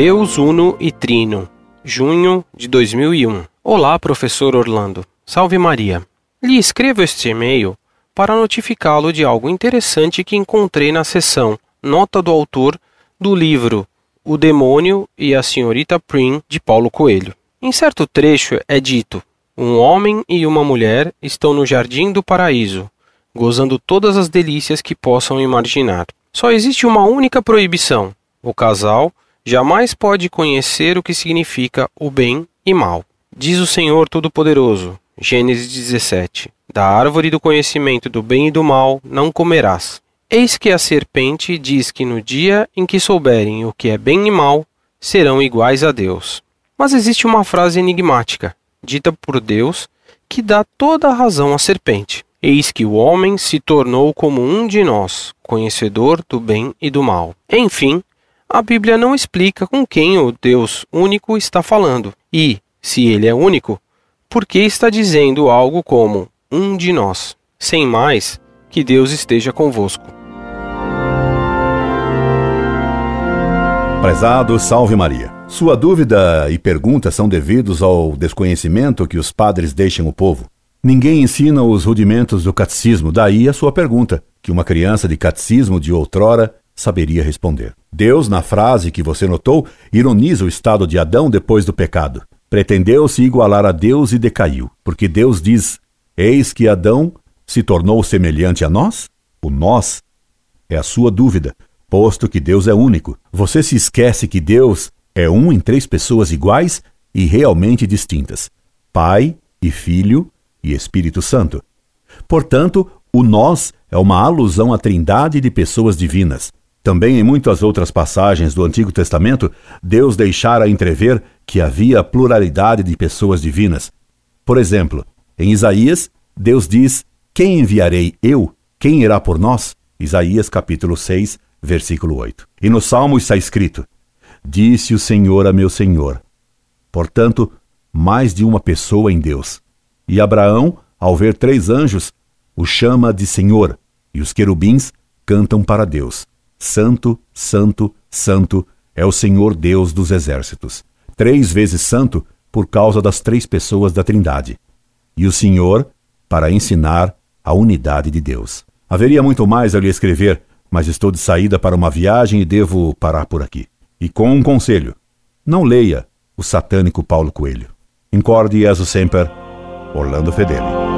Deus Uno e Trino, junho de 2001. Olá, professor Orlando. Salve Maria. Lhe escrevo este e-mail para notificá-lo de algo interessante que encontrei na seção Nota do autor do livro O Demônio e a Senhorita Prim de Paulo Coelho. Em certo trecho é dito: um homem e uma mulher estão no jardim do paraíso, gozando todas as delícias que possam imaginar. Só existe uma única proibição: o casal jamais pode conhecer o que significa o bem e mal. Diz o Senhor Todo-Poderoso, Gênesis 17: Da árvore do conhecimento do bem e do mal não comerás. Eis que a serpente diz que no dia em que souberem o que é bem e mal, serão iguais a Deus. Mas existe uma frase enigmática, dita por Deus, que dá toda a razão à serpente. Eis que o homem se tornou como um de nós, conhecedor do bem e do mal. Enfim, a Bíblia não explica com quem o Deus único está falando. E, se ele é único, por que está dizendo algo como um de nós? Sem mais, que Deus esteja convosco. Prezado, salve Maria. Sua dúvida e pergunta são devidos ao desconhecimento que os padres deixam o povo. Ninguém ensina os rudimentos do catecismo, daí a sua pergunta, que uma criança de catecismo de outrora saberia responder. Deus, na frase que você notou, ironiza o estado de Adão depois do pecado. Pretendeu se igualar a Deus e decaiu, porque Deus diz: Eis que Adão se tornou semelhante a nós? O nós é a sua dúvida, posto que Deus é único. Você se esquece que Deus é um em três pessoas iguais e realmente distintas: Pai e Filho e Espírito Santo. Portanto, o nós é uma alusão à trindade de pessoas divinas. Também em muitas outras passagens do Antigo Testamento, Deus deixara entrever que havia pluralidade de pessoas divinas. Por exemplo, em Isaías, Deus diz: Quem enviarei eu? Quem irá por nós? Isaías capítulo 6, versículo 8. E no Salmo está escrito: Disse o Senhor a meu Senhor. Portanto, mais de uma pessoa em Deus. E Abraão, ao ver três anjos, o chama de Senhor, e os querubins cantam para Deus. Santo, Santo, Santo é o Senhor Deus dos exércitos. Três vezes santo por causa das três pessoas da Trindade. E o Senhor para ensinar a unidade de Deus. Haveria muito mais a lhe escrever, mas estou de saída para uma viagem e devo parar por aqui. E com um conselho: não leia o satânico Paulo Coelho. Incorde Jesus Semper, Orlando Fedeli.